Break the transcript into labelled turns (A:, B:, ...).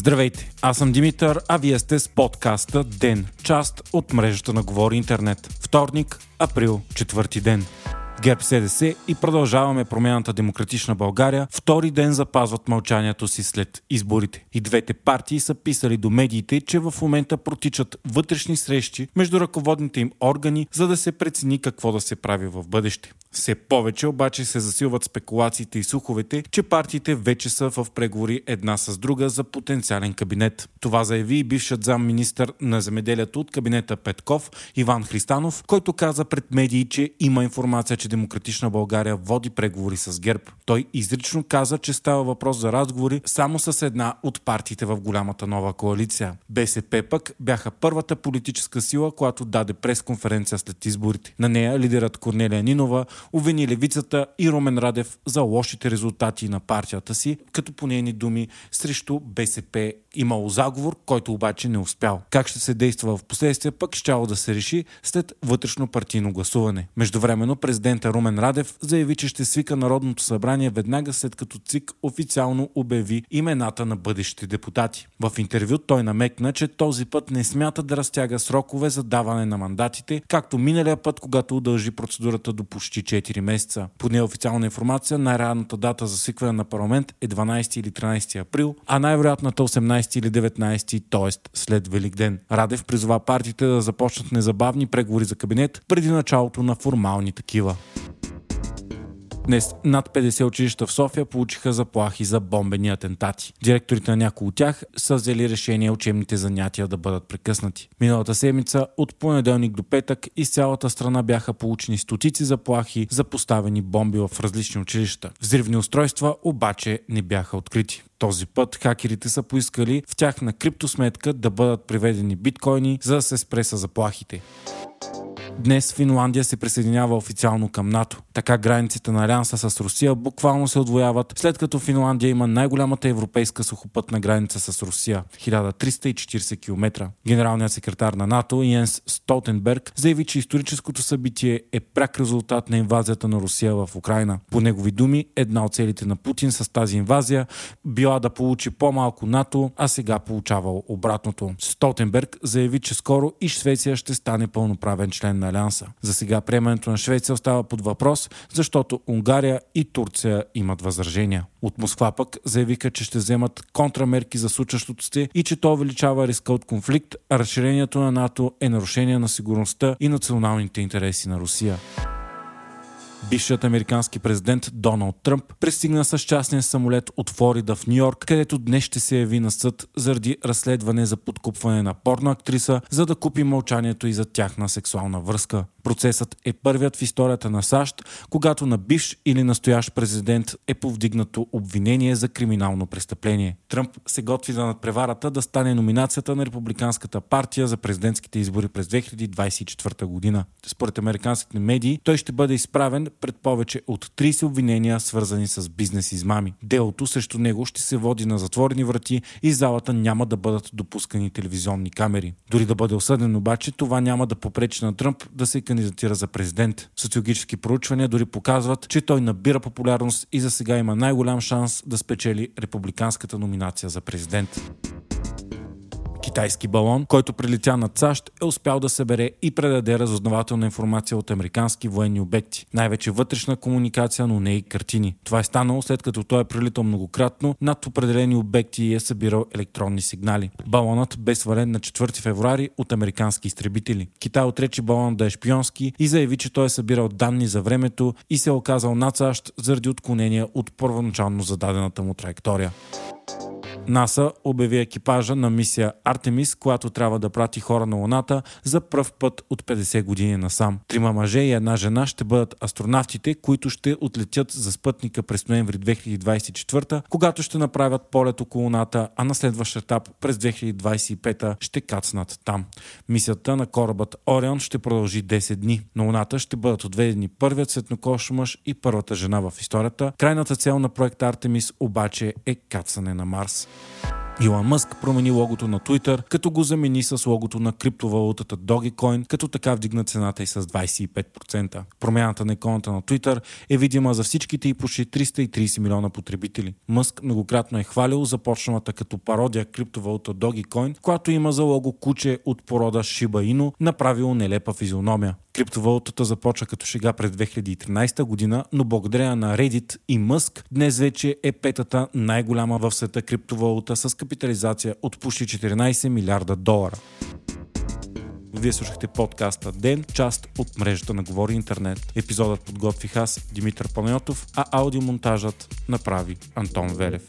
A: Здравейте, аз съм Димитър, а вие сте с подкаста ДЕН, част от мрежата на Говори Интернет. Вторник, април, четвърти ден. ГЕРБ СДС и продължаваме промяната Демократична България, втори ден запазват мълчанието си след изборите. И двете партии са писали до медиите, че в момента протичат вътрешни срещи между ръководните им органи, за да се прецени какво да се прави в бъдеще. Все повече обаче се засилват спекулациите и слуховете, че партиите вече са в преговори една с друга за потенциален кабинет. Това заяви и бившият зам министър на земеделието от кабинета Петков Иван Христанов, който каза пред медии, че има информация, че Демократична България води преговори с ГЕРБ. Той изрично каза, че става въпрос за разговори само с една от партиите в голямата нова коалиция. БСП пък бяха първата политическа сила, която даде пресконференция след изборите. На нея лидерът Корнелия Нинова обвини левицата и Румен Радев за лошите резултати на партията си, като по нейни думи срещу БСП имало заговор, който обаче не успял. Как ще се действа в последствие пък щяло да се реши след вътрешно партийно гласуване. Междувременно президента Румен Радев заяви, че ще свика Народното събрание веднага след като ЦИК официално обяви имената на бъдещите депутати. В интервю той намекна, че този път не смята да разтяга срокове за даване на мандатите, както миналия път, когато удължи процедурата до почти 4 месеца. По неофициална информация, най-ранната дата за свикване на парламент е 12 или 13 април, а най-вероятната 18 или 19, т.е. след Велик ден. Радев призова партиите да започнат незабавни преговори за кабинет преди началото на формални такива. Днес над 50 училища в София получиха заплахи за бомбени атентати. Директорите на някои от тях са взели решение учебните занятия да бъдат прекъснати. Миналата седмица от понеделник до петък из цялата страна бяха получени стотици заплахи за поставени бомби в различни училища. Взривни устройства обаче не бяха открити. Този път хакерите са поискали в тях на криптосметка да бъдат приведени биткоини, за да се спре с заплахите. Днес Финландия се присъединява официално към НАТО. Така границите на Алианса с Русия буквално се отвояват, след като Финландия има най-голямата европейска сухопътна граница с Русия 1340 км. Генералният секретар на НАТО Йенс Столтенберг заяви, че историческото събитие е пряк резултат на инвазията на Русия в Украина. По негови думи, една от целите на Путин с тази инвазия била да получи по-малко НАТО, а сега получавал обратното. Столтенберг заяви, че скоро и Швеция ще стане пълноправен член на Алианса. За сега приемането на Швеция остава под въпрос, защото Унгария и Турция имат възражения. От Москва пък заявиха, че ще вземат контрамерки за случващото се и че то увеличава риска от конфликт, а разширението на НАТО е нарушение на сигурността и националните интереси на Русия. Бившият американски президент Доналд Тръмп пристигна с частния самолет от Флорида в Нью Йорк, където днес ще се яви на съд заради разследване за подкупване на порно актриса, за да купи мълчанието и за тяхна сексуална връзка. Процесът е първият в историята на САЩ, когато на бивш или настоящ президент е повдигнато обвинение за криминално престъпление. Тръмп се готви да надпреварата да стане номинацията на Републиканската партия за президентските избори през 2024 година. Според американските медии, той ще бъде изправен пред повече от 30 обвинения, свързани с бизнес измами. Делото срещу него ще се води на затворени врати и залата няма да бъдат допускани телевизионни камери. Дори да бъде осъден обаче, това няма да попречи на Тръмп да се кандидатира за президент. Социологически проучвания дори показват, че той набира популярност и за сега има най-голям шанс да спечели републиканската номинация за президент. Китайски балон, който прилетя над САЩ, е успял да събере и предаде разузнавателна информация от американски военни обекти. Най-вече вътрешна комуникация, но не и картини. Това е станало след като той е прилитал многократно над определени обекти и е събирал електронни сигнали. Балонът бе свален на 4 февруари от американски изтребители. Китай отречи балон да е шпионски и заяви, че той е събирал данни за времето и се е оказал над САЩ заради отклонения от първоначално зададената му траектория. НАСА обяви екипажа на мисия Артемис, която трябва да прати хора на Луната за пръв път от 50 години насам. Трима мъже и една жена ще бъдат астронавтите, които ще отлетят за спътника през ноември 2024, когато ще направят полет около Луната, а на следващ етап през 2025 ще кацнат там. Мисията на корабът Орион ще продължи 10 дни. На Луната ще бъдат отведени първият светнокош мъж и първата жена в историята. Крайната цел на проекта Артемис обаче е кацане на Марс. Thank you Илон Мъск промени логото на Twitter, като го замени с логото на криптовалутата Dogecoin, като така вдигна цената и с 25%. Промяната на иконата на Twitter е видима за всичките и почти 330 милиона потребители. Мъск многократно е хвалил започналата като пародия криптовалута Dogecoin, която има за лого куче от порода Shiba Inu, направило нелепа физиономия. Криптовалутата започва като шега през 2013 година, но благодарение на Reddit и Мъск днес вече е петата най-голяма в света криптовалута с капитализация от почти 14 милиарда долара. Вие слушахте подкаста Ден, част от мрежата на Говори Интернет. Епизодът подготвих аз, Димитър Панайотов, а аудиомонтажът направи Антон Велев.